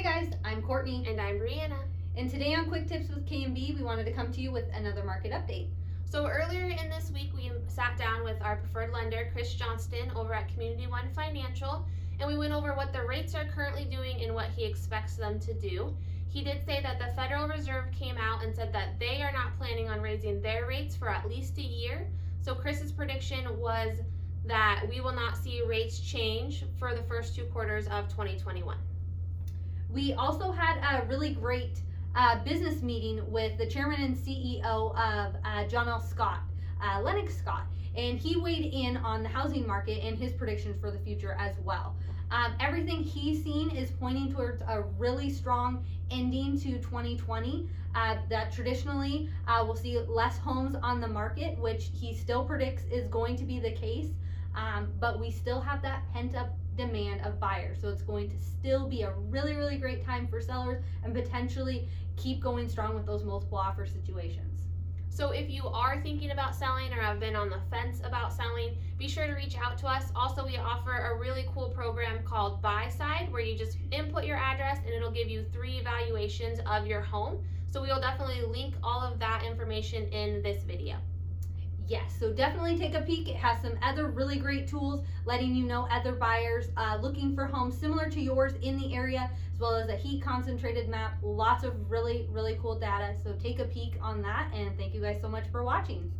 Hey guys, I'm Kortni. And I'm Brianna. And today on Quick Tips with KMB, we wanted to come to you with another market update. So earlier in this week, we sat down with our preferred lender, Chris Johnston, over at Community One Financial, and we went over what the rates are currently doing and what he expects them to do. He did say that the Federal Reserve came out and said that they are not planning on raising their rates for at least a year. So Chris's prediction was that we will not see rates change for the first two quarters of 2021. We also had a really great uh, business meeting with the chairman and CEO of uh, John L. Scott, uh, Lennox Scott, and he weighed in on the housing market and his predictions for the future as well. Um, everything he's seen is pointing towards a really strong ending to 2020. Uh, that traditionally uh, we'll see less homes on the market, which he still predicts is going to be the case. Um, but we still have that pent up demand of buyers. So it's going to still be a really, really great time for sellers and potentially keep going strong with those multiple offer situations. So if you are thinking about selling or have been on the fence about selling, be sure to reach out to us. Also, we offer a really cool program called BuySide where you just input your address and it'll give you three evaluations of your home. So we'll definitely link all of that information in this video. Yes, so definitely take a peek. It has some other really great tools letting you know other buyers uh, looking for homes similar to yours in the area, as well as a heat concentrated map. Lots of really, really cool data. So take a peek on that, and thank you guys so much for watching.